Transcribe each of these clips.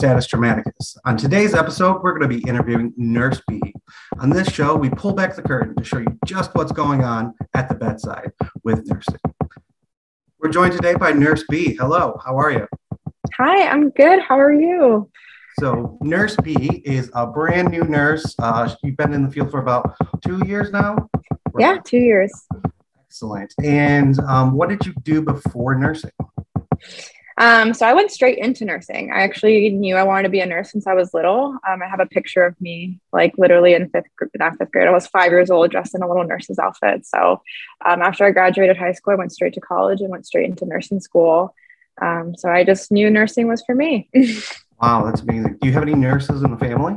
Status Dramaticus. On today's episode, we're going to be interviewing Nurse B. On this show, we pull back the curtain to show you just what's going on at the bedside with nursing. We're joined today by Nurse B. Hello, how are you? Hi, I'm good. How are you? So, Nurse B is a brand new nurse. Uh, you've been in the field for about two years now? Yeah, two years. Excellent. And um, what did you do before nursing? Um, so I went straight into nursing. I actually knew I wanted to be a nurse since I was little. Um, I have a picture of me, like literally in fifth, not fifth grade. I was five years old, dressed in a little nurse's outfit. So um, after I graduated high school, I went straight to college and went straight into nursing school. Um, so I just knew nursing was for me. wow, that's amazing. Do you have any nurses in the family?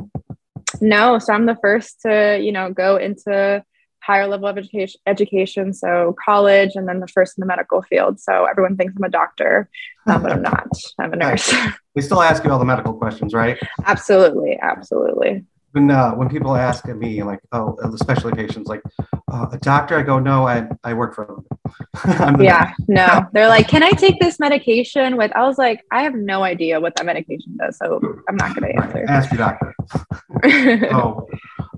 No, so I'm the first to, you know, go into higher level of education, education, so college, and then the first in the medical field. So everyone thinks I'm a doctor, um, but I'm not. I'm a nurse. We still ask you all the medical questions, right? Absolutely, absolutely. When uh, when people ask me like, oh, especially patients like uh, a doctor, I go, no, I I work for them. yeah, no. They're like, can I take this medication with? I was like, I have no idea what that medication does, so I'm not going to answer. Right. Ask your doctor. oh,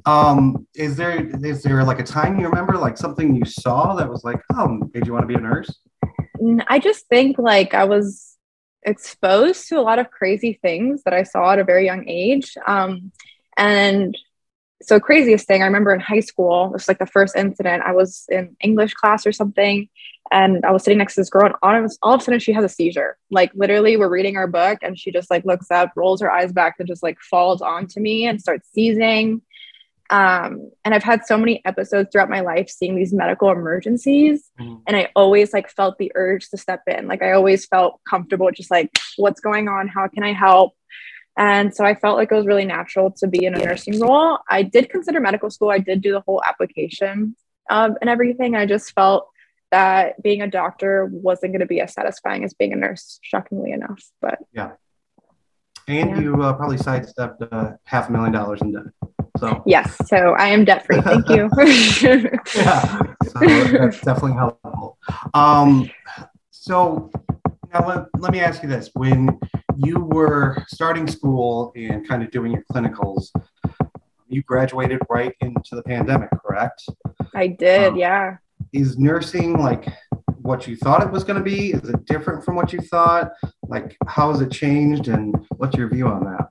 um, is there is there like a time you remember, like something you saw that was like, oh, did you want to be a nurse? I just think like I was exposed to a lot of crazy things that I saw at a very young age. Um, and so craziest thing I remember in high school, it was like the first incident. I was in English class or something, and I was sitting next to this girl, and all of, all of a sudden she has a seizure. Like literally, we're reading our book, and she just like looks up, rolls her eyes back, and just like falls onto me and starts seizing. Um, and I've had so many episodes throughout my life seeing these medical emergencies, mm. and I always like felt the urge to step in. Like I always felt comfortable, just like, what's going on? How can I help? And so I felt like it was really natural to be in a nursing role. I did consider medical school. I did do the whole application um, and everything. I just felt that being a doctor wasn't going to be as satisfying as being a nurse, shockingly enough. But yeah. And yeah. you uh, probably sidestepped uh, half a million dollars in debt. So yes, so I am debt free. Thank you. yeah, so that's definitely helpful. Um, so now let, let me ask you this: When you were starting school and kind of doing your clinicals, you graduated right into the pandemic, correct? I did. Um, yeah. Is nursing like what you thought it was going to be? Is it different from what you thought? Like, how has it changed, and what's your view on that?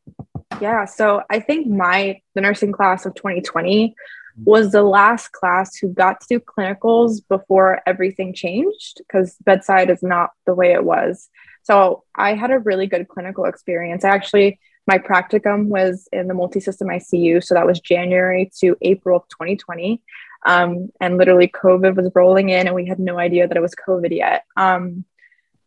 Yeah, so I think my the nursing class of 2020 was the last class who got to do clinicals before everything changed because bedside is not the way it was. So I had a really good clinical experience. I actually my practicum was in the multi-system ICU, so that was January to April of 2020. Um, and literally COVID was rolling in, and we had no idea that it was COVID yet. Um,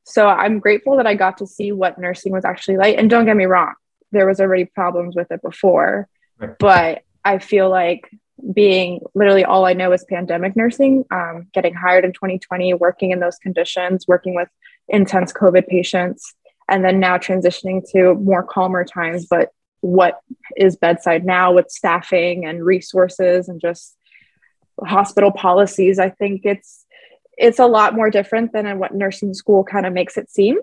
so I'm grateful that I got to see what nursing was actually like. And don't get me wrong, there was already problems with it before right. but i feel like being literally all i know is pandemic nursing um, getting hired in 2020 working in those conditions working with intense covid patients and then now transitioning to more calmer times but what is bedside now with staffing and resources and just hospital policies i think it's it's a lot more different than what nursing school kind of makes it seem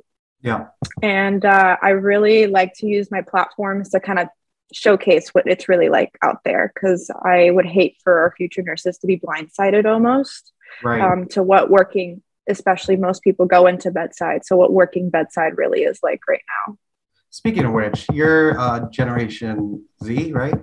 yeah. And uh, I really like to use my platforms to kind of showcase what it's really like out there because I would hate for our future nurses to be blindsided almost right. um, to what working, especially most people go into bedside. So, what working bedside really is like right now. Speaking of which, you're uh, Generation Z, right?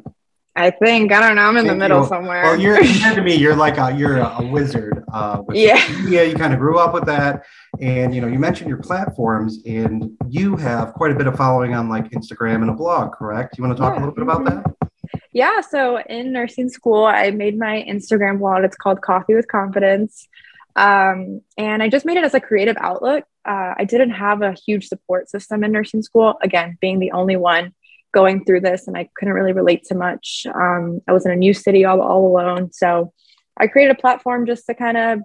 I think I don't know. I'm in the middle somewhere. Well, you're compared to me. You're like a you're a wizard. Uh, yeah. Yeah. You kind of grew up with that, and you know you mentioned your platforms, and you have quite a bit of following on like Instagram and a blog. Correct? You want to talk yeah. a little bit about mm-hmm. that? Yeah. So in nursing school, I made my Instagram blog. It's called Coffee with Confidence, um, and I just made it as a creative outlet. Uh, I didn't have a huge support system in nursing school. Again, being the only one going through this and I couldn't really relate to much. Um, I was in a new city all, all alone. So I created a platform just to kind of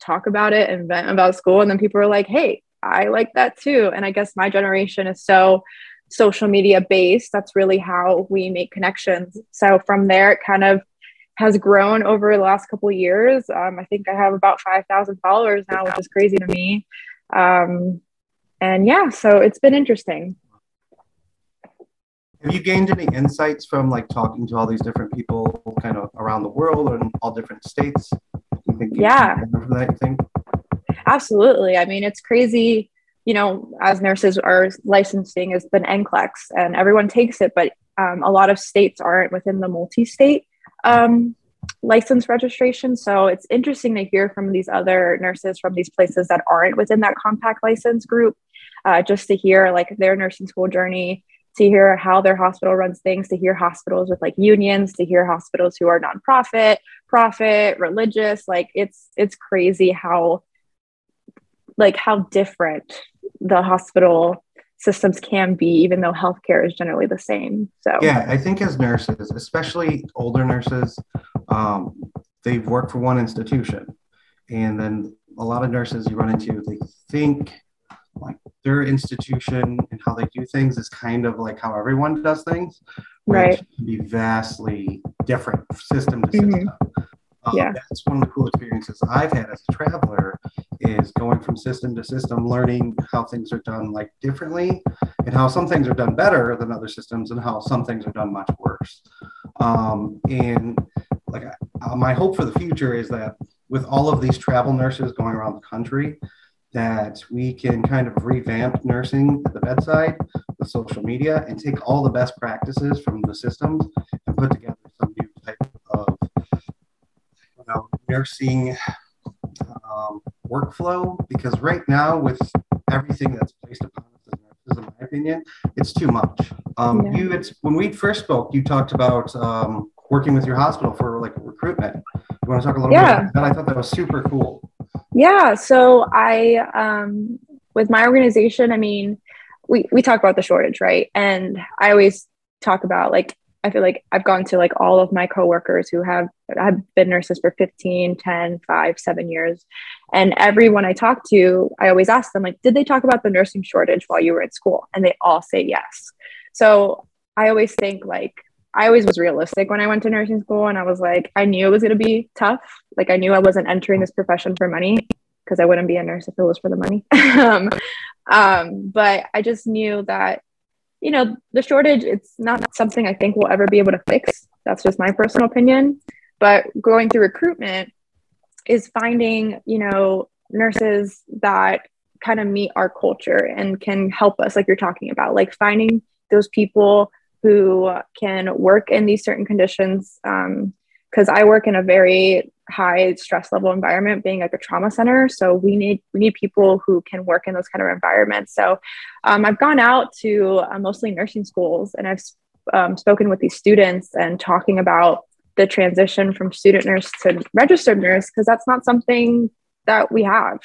talk about it and vent about school. And then people were like, hey, I like that too. And I guess my generation is so social media based. That's really how we make connections. So from there, it kind of has grown over the last couple years. Um, I think I have about 5,000 followers now, which is crazy to me. Um, and yeah, so it's been interesting. Have you gained any insights from like talking to all these different people kind of around the world and all different states? yeah. that thing? Absolutely. I mean, it's crazy. You know, as nurses, our licensing has been NCLEX and everyone takes it, but um, a lot of states aren't within the multi state um, license registration. So it's interesting to hear from these other nurses from these places that aren't within that compact license group, uh, just to hear like their nursing school journey, to hear how their hospital runs things, to hear hospitals with like unions, to hear hospitals who are nonprofit, profit, religious. Like it's it's crazy how like how different the hospital systems can be, even though healthcare is generally the same. So yeah, I think as nurses, especially older nurses, um, they've worked for one institution, and then a lot of nurses you run into, they think like their institution and how they do things is kind of like how everyone does things, right? Can be vastly different system to system. Mm-hmm. Um, yeah. That's one of the cool experiences I've had as a traveler is going from system to system, learning how things are done like differently and how some things are done better than other systems and how some things are done much worse. Um, and like uh, my hope for the future is that with all of these travel nurses going around the country, that we can kind of revamp nursing at the bedside with social media and take all the best practices from the systems and put together some new type of you know, nursing um, workflow. Because right now, with everything that's placed upon us as nurses, in my opinion, it's too much. Um, yeah. You, it's when we first spoke, you talked about um, working with your hospital for like recruitment. You want to talk a little yeah. bit about that? I thought that was super cool. Yeah. So I, um, with my organization, I mean, we, we talk about the shortage, right? And I always talk about like, I feel like I've gone to like all of my coworkers who have have been nurses for 15, 10, 5, 7 years. And everyone I talk to, I always ask them like, did they talk about the nursing shortage while you were at school? And they all say yes. So I always think like I always was realistic when I went to nursing school and I was like, I knew it was going to be tough. Like I knew I wasn't entering this profession for money because I wouldn't be a nurse if it was for the money. um, um, but I just knew that, you know, the shortage, it's not something I think we'll ever be able to fix. That's just my personal opinion. But going through recruitment is finding, you know, nurses that kind of meet our culture and can help us, like you're talking about, like finding those people who can work in these certain conditions. Because um, I work in a very high stress level environment, being like a trauma center. So we need we need people who can work in those kind of environments. So um, I've gone out to uh, mostly nursing schools, and I've um, spoken with these students and talking about the transition from student nurse to registered nurse because that's not something that we have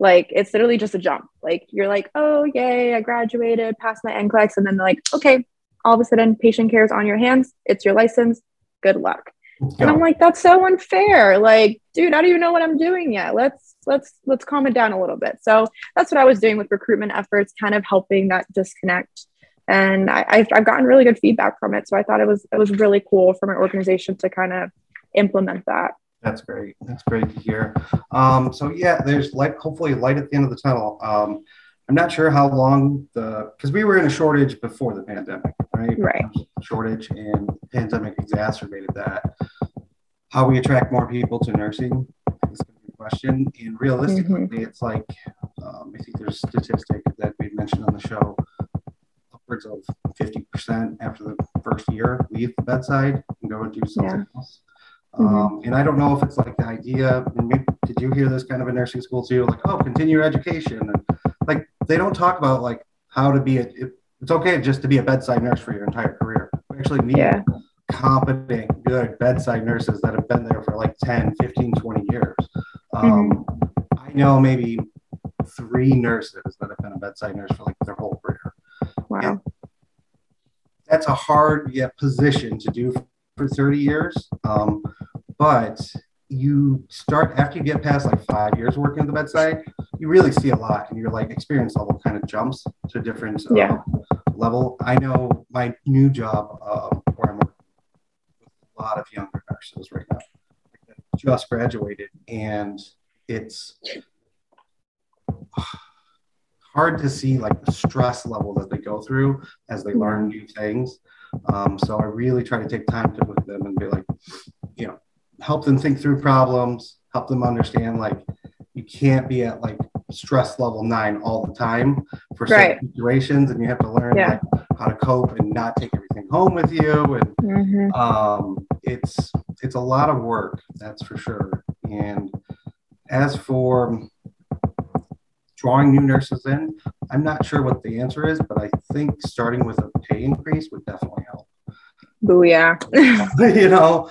like it's literally just a jump like you're like oh yay i graduated passed my NCLEX and then they're like okay all of a sudden patient care is on your hands it's your license good luck. And i'm like that's so unfair. Like dude i don't even know what i'm doing yet. Let's let's let's calm it down a little bit. So that's what i was doing with recruitment efforts kind of helping that disconnect. And I, I've, I've gotten really good feedback from it. So i thought it was it was really cool for my organization to kind of implement that. That's great. That's great to hear. Um, so yeah there's like hopefully light at the end of the tunnel. Um, I'm not sure how long the because we were in a shortage before the pandemic, right? Right. Shortage and pandemic exacerbated that. How we attract more people to nursing is going to be a question. And realistically, mm-hmm. it's like um, I think there's a statistic that we mentioned on the show. Upwards of 50% after the first year leave the bedside and go and do something yeah. else. Mm-hmm. Um, and I don't know if it's like the idea, maybe, did you hear this kind of a nursing school too? Like, oh, continue your education. And they don't talk about like how to be a, it, it's okay just to be a bedside nurse for your entire career. We actually need yeah. competent, good bedside nurses that have been there for like 10, 15, 20 years. Um, mm-hmm. I know maybe three nurses that have been a bedside nurse for like their whole career. Wow. And that's a hard yeah, position to do for 30 years. Um, but you start after you get past like five years working at the bedside, you really see a lot, and you're like experience all the kind of jumps to different uh, yeah. level. I know my new job uh, where I'm working with a lot of younger nurses right now, just graduated, and it's hard to see like the stress level that they go through as they learn new things. Um, so I really try to take time to with them and be like, you know, help them think through problems, help them understand like you can't be at like stress level nine all the time for Right. certain situations, and you have to learn Yeah. like, how to cope and not take everything home with you. And Mhm. um, it's it's a lot of work, that's for sure. And as for drawing new nurses in, I'm not sure what the answer is, but I think starting with a pay increase would definitely help. Booyah. you know,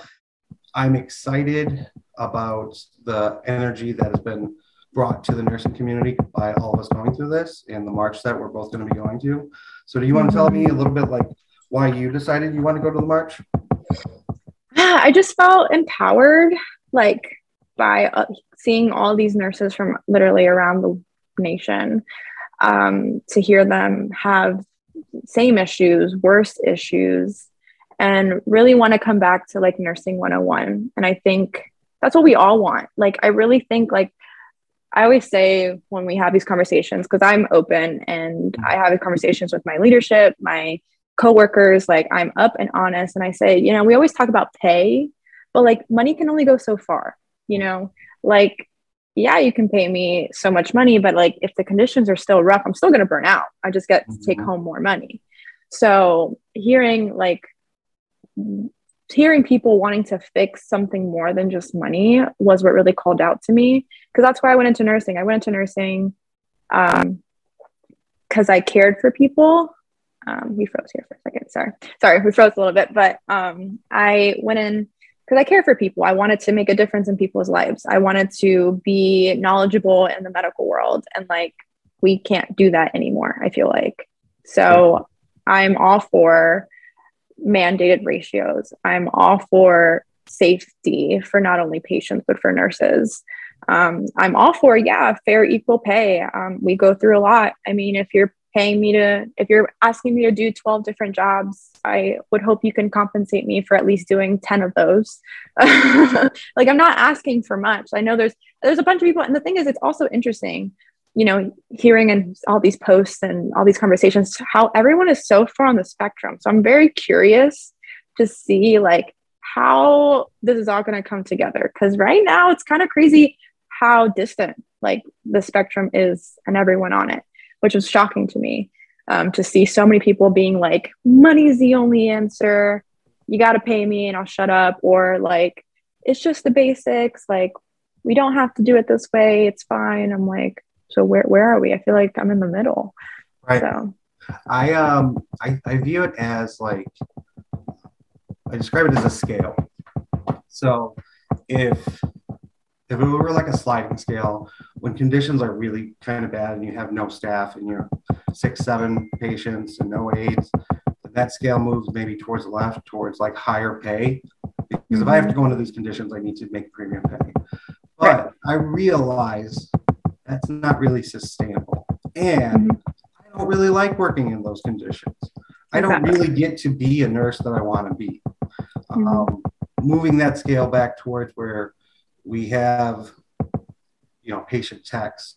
I'm excited about the energy that has been brought to the nursing community by all of us going through this and the march that we're both going to be going to. So, do you want to tell me a little bit like why you decided you want to go to the march? I just felt empowered, like by uh, seeing all these nurses from literally around the nation, um, to hear them have same issues, worse issues, and really want to come back to like nursing 101. And I think that's what we all want. Like, I really think like I always say when we have these conversations, because I'm open and I have conversations with my leadership, my coworkers, like I'm up and honest. And I say, you know, we always talk about pay, but like money can only go so far, you know, like, yeah, you can pay me so much money, but like if the conditions are still rough, I'm still going to burn out. I just get to take Mhm. home more money. So hearing like, hearing people wanting to fix something more than just money was what really called out to me because that's why I went into nursing. I went into nursing um because I cared for people. Um, we froze here for a second. Sorry, sorry, we froze a little bit, but um, I went in because I care for people. I wanted to make a difference in people's lives. I wanted to be knowledgeable in the medical world, and like we can't do that anymore. I feel like so. I'm all for mandated ratios. I'm all for safety for not only patients but for nurses. Um, I'm all for yeah, fair equal pay. Um, we go through a lot. I mean, if you're paying me to, if you're asking me to do 12 different jobs, I would hope you can compensate me for at least doing 10 of those. like I'm not asking for much. I know there's there's a bunch of people, and the thing is, it's also interesting you know, hearing and all these posts and all these conversations, how everyone is so far on the spectrum. So I'm very curious to see like how this is all going to come together. Because right now it's kind of crazy how distant like the spectrum is and everyone on it, which was shocking to me um, to see so many people being like, money's the only answer. You got to pay me and I'll shut up. Or like, it's just the basics. Like, we don't have to do it this way. It's fine. I'm like, so where where are we? I feel like I'm in the middle. Right. So I um I, I view it as like I describe it as a scale. So if if it were like a sliding scale, when conditions are really kind of bad and you have no staff and you're six, seven patients and no aides, that scale moves maybe towards the left, towards like higher pay. Because if I have to go into these conditions, I need to make premium pay. But I realize that's not really sustainable. And I don't really like working in those conditions. I don't really get to be a nurse that I want to be. Mhm. Um, moving that scale back towards where we have, you know, patient techs,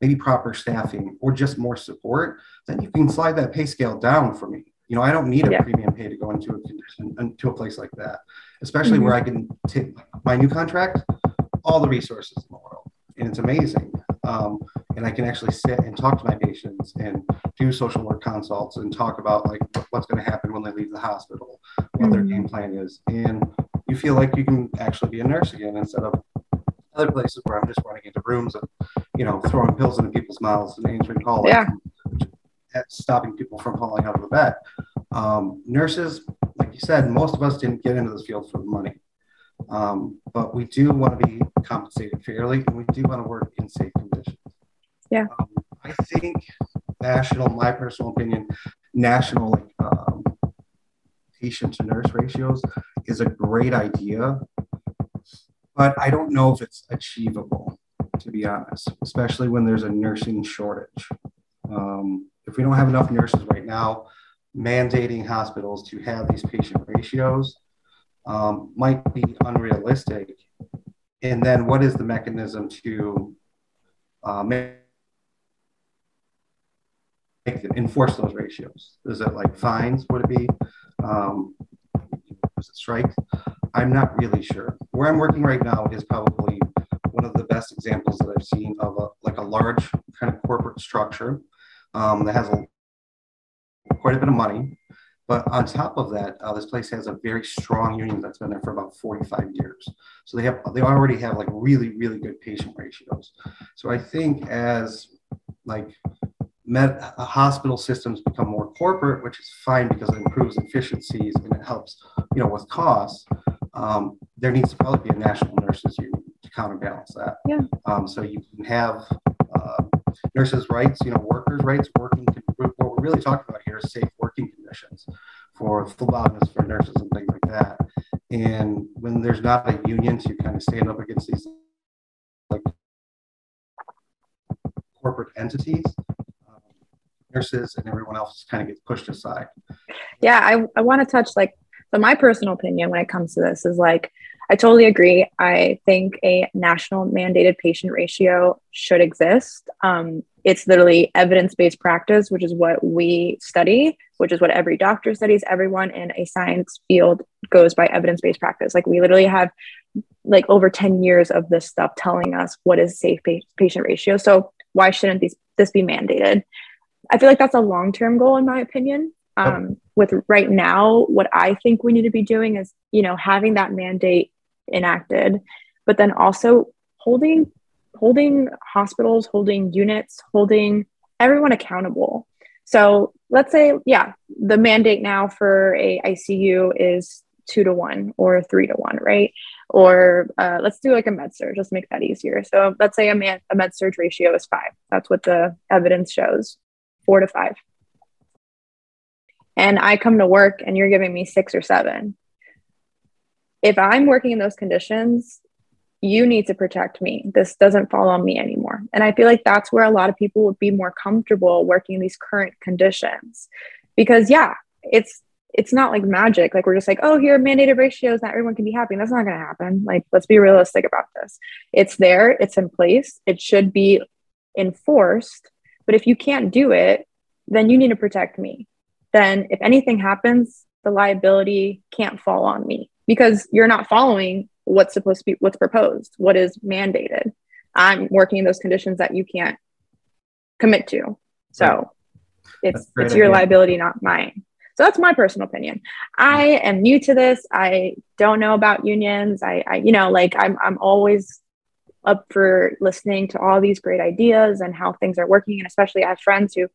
maybe proper staffing, or just more support, then you can slide that pay scale down for me. You know, I don't need a Yeah. premium pay to go into a condition, into a place like that, especially where I can take my new contract, all the resources in the world, and it's amazing. Um, and I can actually sit and talk to my patients and do social work consults and talk about like what's going to happen when they leave the hospital, what their Mhm. game plan is, and you feel like you can actually be a nurse again instead of other places where I'm just running into rooms and you know throwing pills into people's mouths and answering calls, Yeah. stopping people from falling out of the bed. Um, nurses, like you said, most of us didn't get into this field for the money. Um, but we do want to be compensated fairly and we do want to work in safe conditions. Yeah. Um, I think national, my personal opinion, national like, um, patient to nurse ratios is a great idea, but I don't know if it's achievable, to be honest, especially when there's a nursing shortage. Um, if we don't have enough nurses right now, mandating hospitals to have these patient ratios um, might be unrealistic. And then what is the mechanism to uh, make, enforce those ratios? Is it like fines? Would it be? Um, is it strikes? I'm not really sure. Where I'm working right now is probably one of the best examples that I've seen of a like a large kind of corporate structure um, that has a, quite a bit of money. But on top of that, uh, this place has a very strong union that's been there for about 45 years. So they have they already have like really really good patient ratios. So I think as like med, uh, hospital systems become more corporate, which is fine because it improves efficiencies and it helps you know with costs. Um, there needs to probably be a national nurses union to counterbalance that. Yeah. Um, so you can have uh, nurses' rights, you know, workers' rights, working. To, What we're really talking about here is safe for phlebotomists, for nurses, and things like that. And when there's not a union to kind of stand up against these like corporate entities, um, nurses and everyone else kind of gets pushed aside. Yeah, I, I want to touch like so my personal opinion when it comes to this is like I totally agree. I think a national mandated patient ratio should exist. Um, it's literally evidence based practice, which is what we study, which is what every doctor studies. Everyone in a science field goes by evidence based practice. Like we literally have like over 10 years of this stuff telling us what is safe patient ratio. So why shouldn't these this be mandated? I feel like that's a long term goal, in my opinion. Um, with right now, what I think we need to be doing is, you know, having that mandate enacted, but then also holding holding hospitals, holding units, holding everyone accountable. So let's say, yeah, the mandate now for a ICU is two to one or three to one, right? Or uh, let's do like a med surg, just make that easier. So let's say a, man, a med surg ratio is five. That's what the evidence shows, four to five. And I come to work and you're giving me six or seven if I'm working in those conditions, you need to protect me. This doesn't fall on me anymore. And I feel like that's where a lot of people would be more comfortable working in these current conditions. Because yeah, it's it's not like magic. Like we're just like, oh, here mandated ratios, that everyone can be happy. That's not gonna happen. Like, let's be realistic about this. It's there, it's in place, it should be enforced. But if you can't do it, then you need to protect me. Then if anything happens, the liability can't fall on me because you're not following what's supposed to be what's proposed what is mandated. I'm working in those conditions that you can't commit to. So it's it's your idea. liability not mine. So that's my personal opinion. I am new to this. I don't know about unions. I, I you know like i'm i'm always up for listening to all these great ideas and how things are working. And especially i have friends who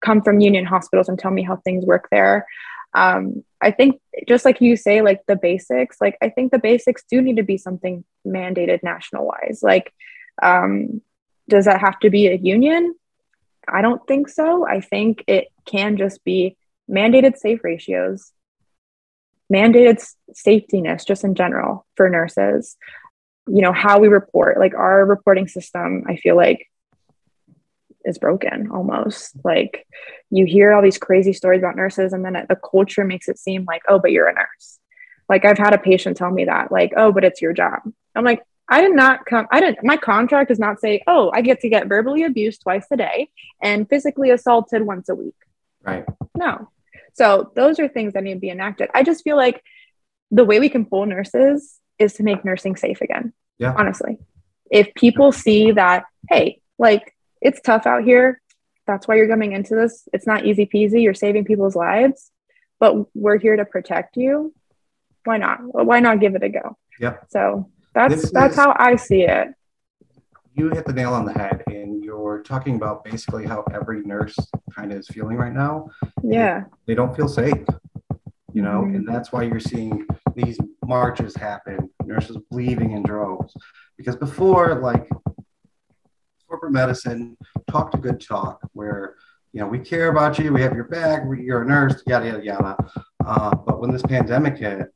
come from union hospitals and tell me how things work there um, I think just like you say, like the basics, like I think the basics do need to be something mandated national wise. Like, um, does that have to be a union? I don't think so. I think it can just be mandated safe ratios, mandated safetiness just in general for nurses. You know, how we report, like our reporting system, I feel like is broken almost. Like you hear all these crazy stories about nurses and then the culture makes it seem like oh but you're a nurse. Like i've had a patient tell me that like oh but it's your job. I'm like i did not come i didn't my contract does not say oh i get to get verbally abused twice a day and physically assaulted once a week. Right. No. So those are things that need to be enacted. I just feel like the way we can pull nurses is to make nursing safe again yeah. honestly. If people see that hey like it's tough out here. That's why you're coming into this. It's not easy peasy. You're saving people's lives, but we're here to protect you. Why not? Why not give it a go? Yeah. So that's this that's is, how I see it. You hit the nail on the head, and you're talking about basically how every nurse kind of is feeling right now. Yeah. They, they don't feel safe, you know, mm-hmm. and that's why you're seeing these marches happen, nurses leaving in droves. Because before, like corporate medicine, talk to good talk, where you know we care about you, we have your back, you're a nurse, yada yada yada. Uh, but when this pandemic hit,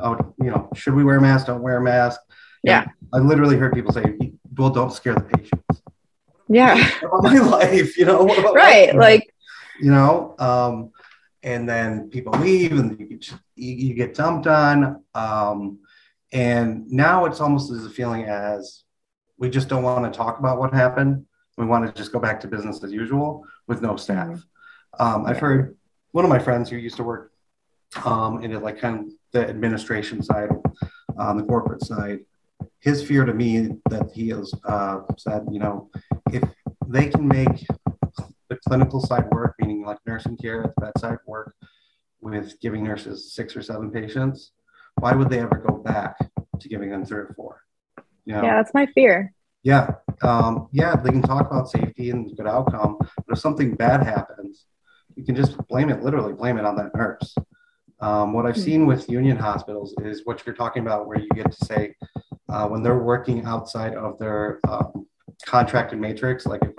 oh, you know, should we wear a mask? Don't wear a mask. Yeah, I literally heard people say, "Well, don't scare the patients." Yeah, my life, you know, right? Like, you know, um, and then people leave, and you get, you get dumped on. Um, and now it's almost as a feeling as we just don't want to talk about what happened. We want to just go back to business as usual with no staff. Mm-hmm. Um, I've heard one of my friends who used to work um, in like kind of the administration side, on the corporate side. His fear to me that he has uh, said, you know, if they can make the clinical side work, meaning like nursing care at the bedside work, with giving nurses six or seven patients, why would they ever go back to giving them three or four? You know? Yeah, that's my fear. Yeah, um, yeah, they can talk about safety and good outcome, but if something bad happens, you can just blame it, literally blame it on that nurse. Um, what I've seen with union hospitals is what you're talking about, where you get to say uh, when they're working outside of their um, contracted matrix, like if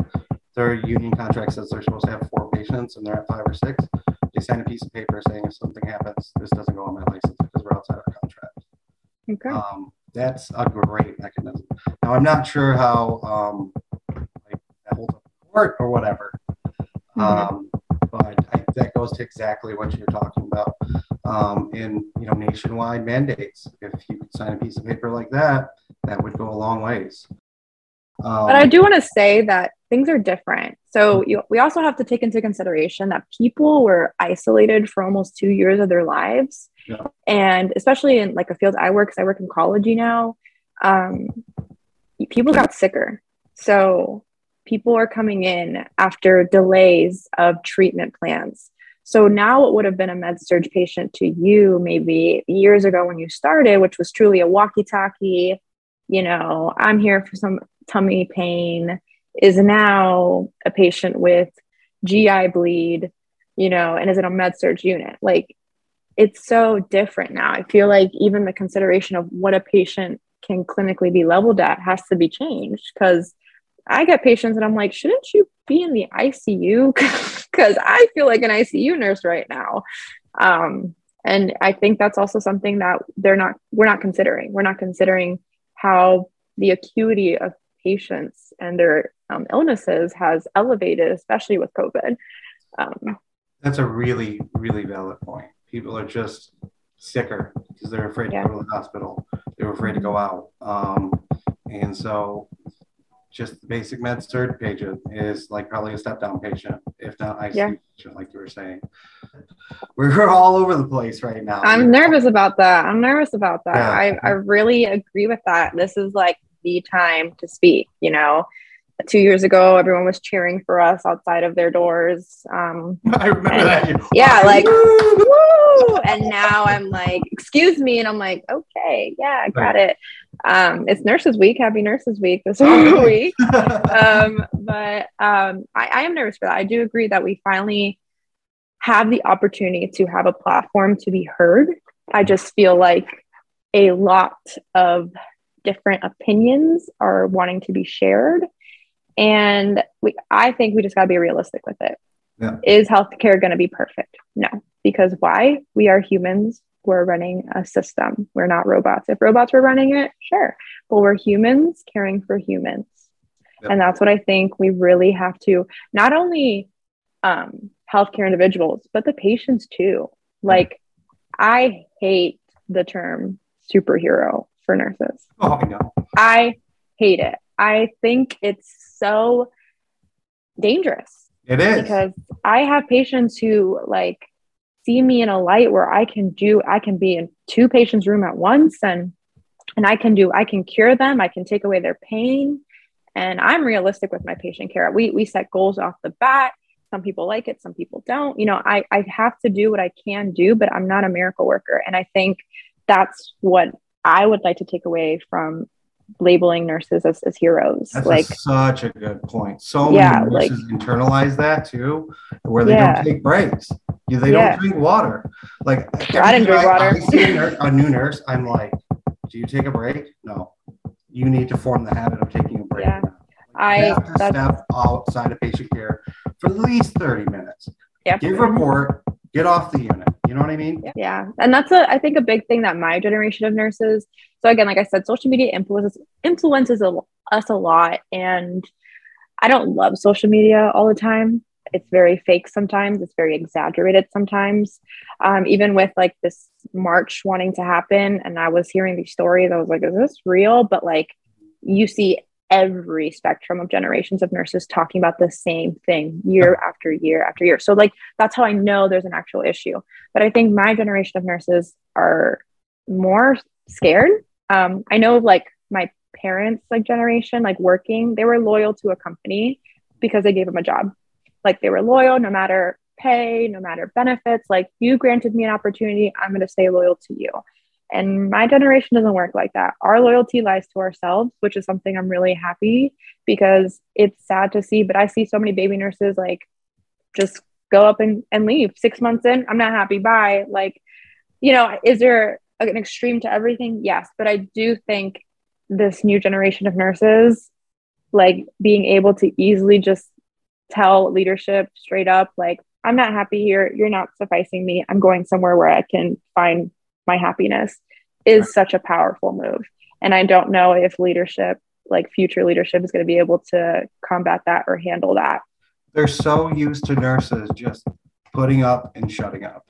their union contract says they're supposed to have four patients and they're at five or six, they sign a piece of paper saying if something happens, this doesn't go on my license because we're outside our contract. Okay. Um, that's a great mechanism. Now I'm not sure how um, like that holds up court or whatever. Mm-hmm. Um, but I, that goes to exactly what you're talking about um, in you know nationwide mandates. If you could sign a piece of paper like that, that would go a long ways. Um, but I do want to say that things are different. So you, we also have to take into consideration that people were isolated for almost two years of their lives, and especially in like a field I work, because I work in oncology now. Um, people got sicker, so people are coming in after delays of treatment plans. So now what would have been a med surg patient to you maybe years ago when you started, which was truly a walkie-talkie, you know, I'm here for some tummy pain, is now a patient with GI bleed, you know, and is in a med surg unit. Like it's so different now. I feel like even the consideration of what a patient can clinically be leveled at has to be changed because I get patients and I'm like, shouldn't you be in the ICU? Because I feel like an ICU nurse right now. Um, and I think that's also something that they're not, we're not considering. We're not considering how the acuity of patients and their um, illnesses has elevated, especially with COVID. Um, that's a really, really valid point. People are just sicker because they're afraid yeah. to go to the hospital. They're afraid to go out. Um, and so just the basic med surg patient is like probably a step down patient, if not ICU yeah. patient, like you were saying. We're all over the place right now. I'm nervous about that. I'm nervous about that. Yeah. I, I really agree with that. This is like the time to speak, you know two years ago, everyone was cheering for us outside of their doors. Um, I remember and, that. Yeah, like, woo! And now I'm like, excuse me. And I'm like, okay, yeah, I got it. Um, it's Nurses Week. Happy Nurses Week this week. um, but um, I, I am nervous for that. I do agree that we finally have the opportunity to have a platform to be heard. I just feel like a lot of different opinions are wanting to be shared and we, I think we just got to be realistic with it. Yeah. Is healthcare going to be perfect? No, because why? We are humans. We're running a system. We're not robots. If robots were running it, sure, but we're humans caring for humans, yep. and that's what I think we really have to not only um, healthcare individuals, but the patients too. Like, I hate the term superhero for nurses. Oh, no. I hate it. I think it's so dangerous. It is. Because I have patients who like see me in a light where I can do, I can be in two patients' room at once and and I can do, I can cure them, I can take away their pain. And I'm realistic with my patient care. We we set goals off the bat. Some people like it, some people don't. You know, I, I have to do what I can do, but I'm not a miracle worker. And I think that's what I would like to take away from labeling nurses as, as heroes. That's like a, such a good point. So yeah, many nurses like, internalize that too, where they yeah. don't take breaks. They yeah. don't drink water. Like I didn't drink water. I see a, nurse, a new nurse. I'm like, do you take a break? No. You need to form the habit of taking a break. Yeah. I have to step outside of patient care for at least 30 minutes. Yep. Give a report, get off the unit. You know what I mean? Yeah. And that's a I think a big thing that my generation of nurses. So again, like I said, social media influences influences us a lot. And I don't love social media all the time. It's very fake sometimes. It's very exaggerated sometimes. Um, even with like this march wanting to happen, and I was hearing these stories, I was like, "Is this real?" But like, you see every spectrum of generations of nurses talking about the same thing year after year after year. So, like, that's how I know there's an actual issue. But I think my generation of nurses are more scared. Um, I know, like, my parents, like, generation, like, working, they were loyal to a company because they gave them a job. Like, they were loyal no matter pay, no matter benefits. Like, you granted me an opportunity, I'm going to stay loyal to you. And my generation doesn't work like that. Our loyalty lies to ourselves, which is something I'm really happy because it's sad to see, but I see so many baby nurses like just go up and, and leave six months in. I'm not happy. Bye. Like, you know, is there an extreme to everything? Yes. But I do think this new generation of nurses, like being able to easily just tell leadership straight up, like, I'm not happy here. You're not sufficing me. I'm going somewhere where I can find my happiness is such a powerful move. And I don't know if leadership, like future leadership, is going to be able to combat that or handle that. They're so used to nurses just putting up and shutting up.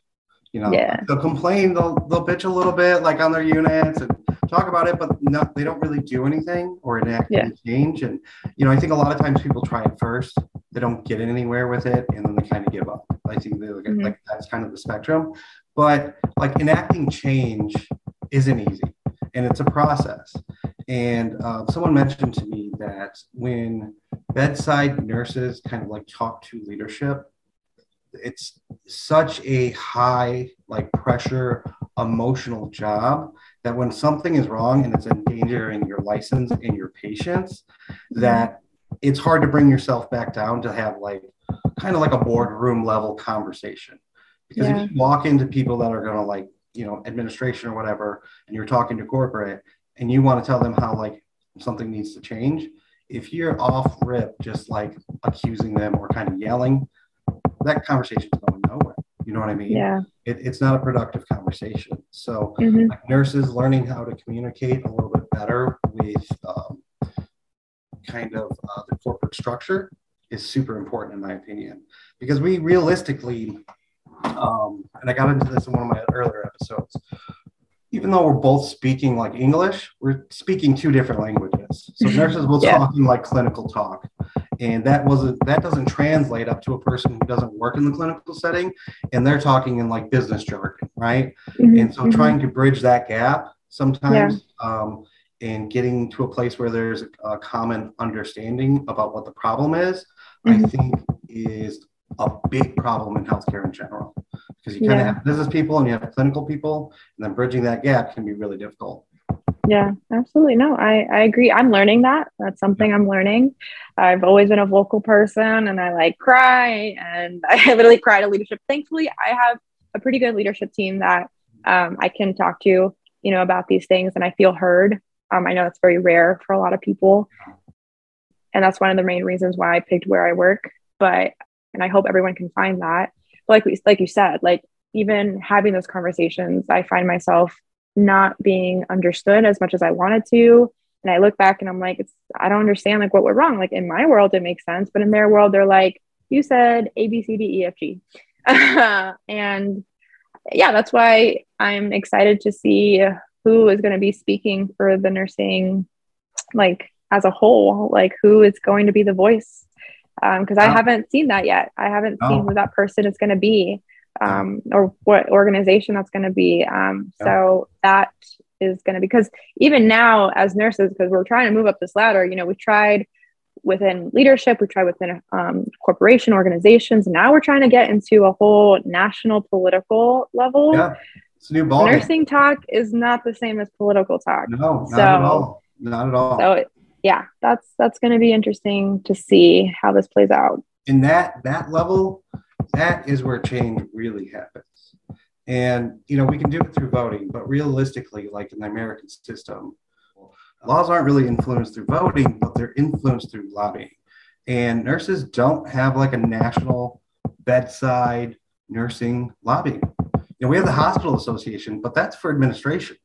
You know, yeah. they'll complain, they'll they'll bitch a little bit like on their units and talk about it, but no, they don't really do anything or enact yeah. any change. And you know, I think a lot of times people try it first, they don't get anywhere with it, and then they kind of give up. I think they mm-hmm. like that's kind of the spectrum. But like enacting change isn't easy and it's a process. And uh, someone mentioned to me that when bedside nurses kind of like talk to leadership, it's such a high, like pressure, emotional job that when something is wrong and it's endangering your license and your patients, that it's hard to bring yourself back down to have like kind of like a boardroom level conversation. Because yeah. if you walk into people that are going to like, you know, administration or whatever, and you're talking to corporate and you want to tell them how like something needs to change, if you're off rip, just like accusing them or kind of yelling, that conversation is going nowhere. You know what I mean? Yeah. It, it's not a productive conversation. So, mm-hmm. like nurses learning how to communicate a little bit better with um, kind of uh, the corporate structure is super important, in my opinion, because we realistically um, and I got into this in one of my earlier episodes. Even though we're both speaking like English, we're speaking two different languages. So nurses will yeah. talking like clinical talk, and that wasn't that doesn't translate up to a person who doesn't work in the clinical setting, and they're talking in like business jargon, right? Mm-hmm. And so mm-hmm. trying to bridge that gap sometimes. Yeah. Um, and getting to a place where there's a, common understanding about what the problem is, mm-hmm. I think is a big problem in healthcare in general because you kind yeah. of have business people and you have clinical people, and then bridging that gap can be really difficult. Yeah, absolutely. No, I, I agree. I'm learning that. That's something I'm learning. I've always been a vocal person and I like cry and I literally cry to leadership. Thankfully, I have a pretty good leadership team that um, I can talk to, you know, about these things and I feel heard. Um, I know that's very rare for a lot of people. And that's one of the main reasons why I picked where I work. But and I hope everyone can find that. But like we, like you said, like even having those conversations, I find myself not being understood as much as I wanted to. And I look back and I'm like, it's I don't understand like what went wrong. Like in my world, it makes sense, but in their world, they're like, you said A B C D E F G, and yeah, that's why I'm excited to see who is going to be speaking for the nursing, like as a whole, like who is going to be the voice because um, I haven't seen that yet. I haven't seen who that person is going to be um, or what organization that's going to be. Um, so that is going to because even now as nurses, because we're trying to move up this ladder, you know, we tried within leadership, we tried within um, corporation organizations. Now we're trying to get into a whole national political level. Yeah. It's a new ball. Nursing talk is not the same as political talk. No, not so, at all. Not at all. So yeah, that's that's going to be interesting to see how this plays out. In that that level, that is where change really happens. And you know, we can do it through voting, but realistically, like in the American system, laws aren't really influenced through voting, but they're influenced through lobbying. And nurses don't have like a national bedside nursing lobbying. You know, we have the hospital association, but that's for administration.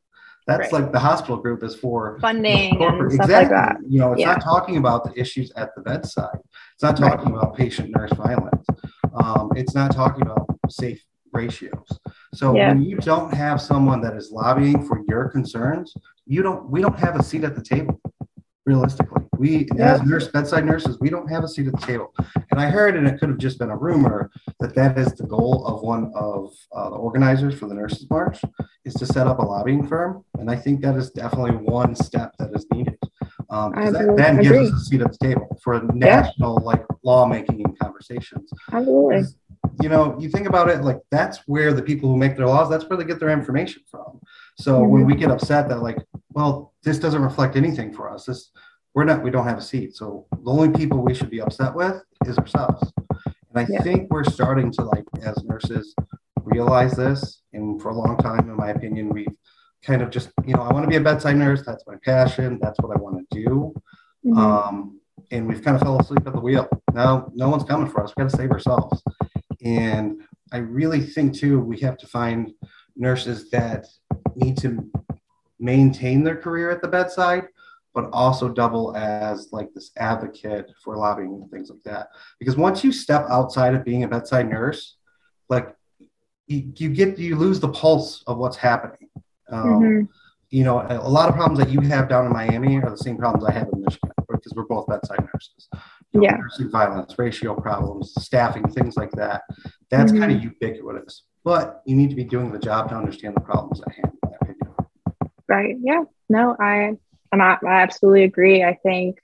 That's right. like the hospital group is for funding corporate. exactly. Like that. You know, it's yeah. not talking about the issues at the bedside. It's not talking right. about patient nurse violence. Um, it's not talking about safe ratios. So yeah. when you don't have someone that is lobbying for your concerns, you don't. We don't have a seat at the table. Realistically. We, as nurse, bedside nurses, we don't have a seat at the table. And I heard, and it could have just been a rumor, that that is the goal of one of uh, the organizers for the Nurses March, is to set up a lobbying firm. And I think that is definitely one step that is needed. Um, that then gives us a seat at the table for national yeah. like lawmaking and conversations. Absolutely. You know, you think about it like that's where the people who make their laws, that's where they get their information from. So mm-hmm. when we get upset that like, well, this doesn't reflect anything for us. This we're not we don't have a seat. So the only people we should be upset with is ourselves. And I yeah. think we're starting to like as nurses realize this. And for a long time, in my opinion, we've kind of just, you know, I want to be a bedside nurse. That's my passion. That's what I want to do. Mm-hmm. Um, and we've kind of fell asleep at the wheel. Now, no one's coming for us. We got to save ourselves. And I really think too, we have to find nurses that need to maintain their career at the bedside, but also double as like this advocate for lobbying and things like that. Because once you step outside of being a bedside nurse, like you, you get you lose the pulse of what's happening. Um, mm-hmm. You know, a lot of problems that you have down in Miami are the same problems I have in Michigan because we're both bedside nurses. You know, yeah. Nursing violence, ratio problems, staffing, things like that. That's mm-hmm. kind of ubiquitous. But you need to be doing the job to understand the problems at hand. Right. Yeah. No, I, I'm, I absolutely agree. I think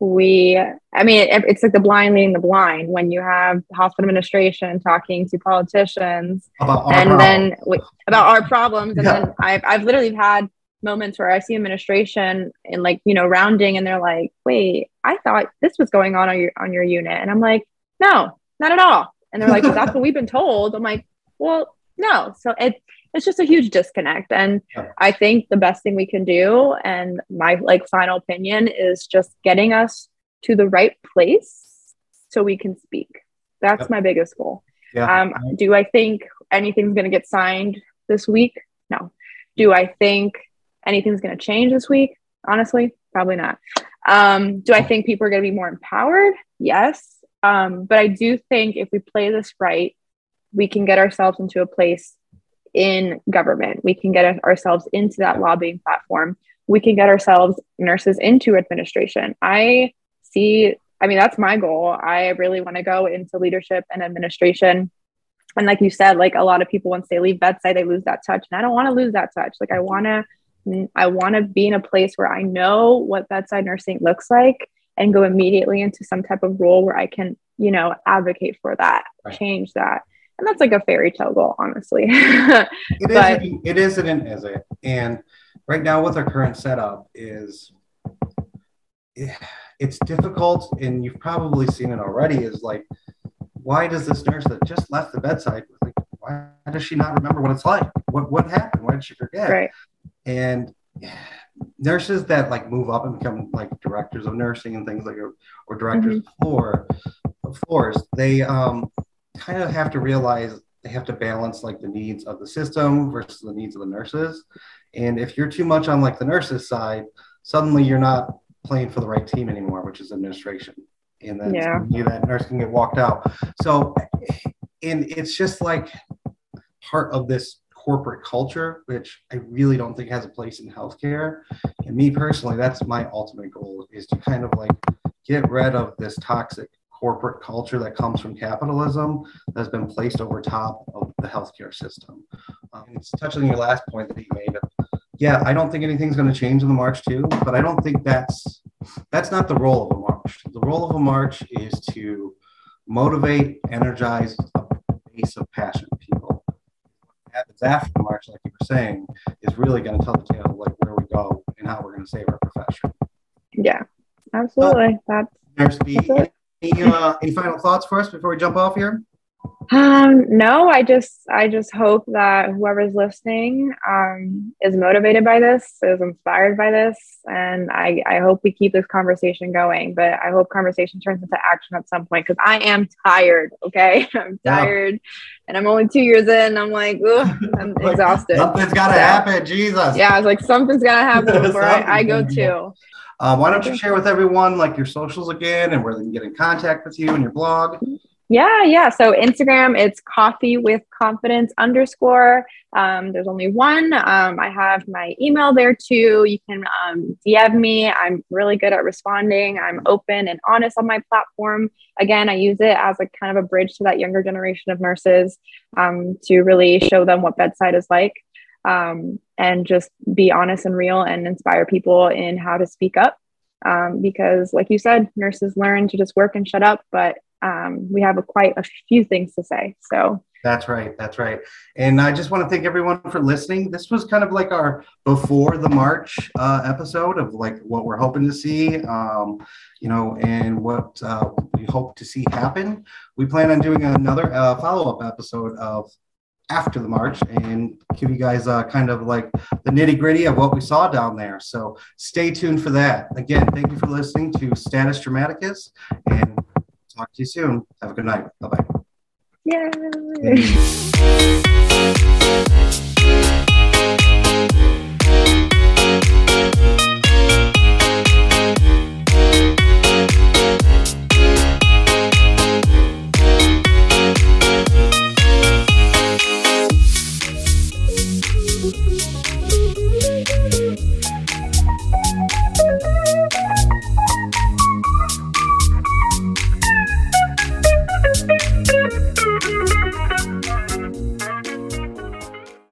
we i mean it, it's like the blind leading the blind when you have hospital administration talking to politicians and then we, about our problems and yeah. then I've, I've literally had moments where i see administration and like you know rounding and they're like wait i thought this was going on on your on your unit and i'm like no not at all and they're like well, that's what we've been told i'm like well no so it it's just a huge disconnect. And yeah. i think the best thing we can do and my like final opinion is just getting us to the right place so we can speak. That's my biggest goal. Yeah. um, do i think anything's going to get signed this week? No. Do i think anything's going to change this week? Honestly probably not. Um, do i think people are going to be more empowered? Yes. Um, but i do think if we play this right we can get ourselves into a place in government. We can get ourselves into that lobbying platform. We can get ourselves nurses into administration. I see, I mean, that's my goal. I really want to go into leadership and administration. And like you said, like a lot of people, once they leave bedside, they lose that touch. And I don't want to lose that touch. Like I want to, I want to be in a place where I know what bedside nursing looks like and go immediately into some type of role where I can, you know, advocate for that, right. change that and that's like a fairy tale goal, honestly. it but, isn't, it isn't, is it? And right now, with our current setup, is it's difficult, and you've probably seen it already. Is like, why does this nurse that just left the bedside, like, why does she not remember what it's like? What what happened? Why did she forget? Right. And nurses that like move up and become like directors of nursing and things like or directors mm-hmm. of floor of floors, they um kind of have to realize they have to balance like the needs of the system versus the needs of the nurses. And if you're too much on like the nurses side, suddenly you're not playing for the right team anymore, which is administration. And then yeah. you, that nurse can get walked out. So, and it's just like part of this corporate culture, which I really don't think has a place in healthcare. And me personally, that's my ultimate goal is to kind of like get rid of this toxic corporate culture that comes from capitalism that's been placed over top of the healthcare system. Um, it's touching your last point that you made. Yeah, I don't think anything's going to change in the march too, but I don't think that's that's not the role of a march. The role of a march is to motivate, energize a base of passionate people. What happens after the march, like you were saying, is really going to tell the tale of like where we go and how we're going to save our profession. Yeah, absolutely. Uh, that's, that's any, uh, any final thoughts for us before we jump off here? Um, no, I just I just hope that whoever's listening um, is motivated by this, is inspired by this, and I, I hope we keep this conversation going. But I hope conversation turns into action at some point because I am tired. Okay, I'm tired, yeah. and I'm only two years in. I'm like, I'm like, exhausted. Something's got to so, happen, Jesus. Yeah, it's like something's got to happen before I, I go too. Uh, why don't you share with everyone like your socials again and where they can get in contact with you and your blog? Yeah, yeah. So Instagram, it's coffee with confidence underscore. Um, there's only one. Um, I have my email there too. You can um, DM me. I'm really good at responding. I'm open and honest on my platform. Again, I use it as a kind of a bridge to that younger generation of nurses um, to really show them what bedside is like um, and just be honest and real and inspire people in how to speak up. Um, because, like you said, nurses learn to just work and shut up, but um, we have a, quite a few things to say. So that's right. That's right. And I just want to thank everyone for listening. This was kind of like our before the March uh, episode of like what we're hoping to see, um, you know, and what uh, we hope to see happen. We plan on doing another uh, follow up episode of after the march and give you guys uh, kind of like the nitty gritty of what we saw down there. So stay tuned for that. Again, thank you for listening to Status Dramaticus and talk to you soon. Have a good night. Bye bye. Yay.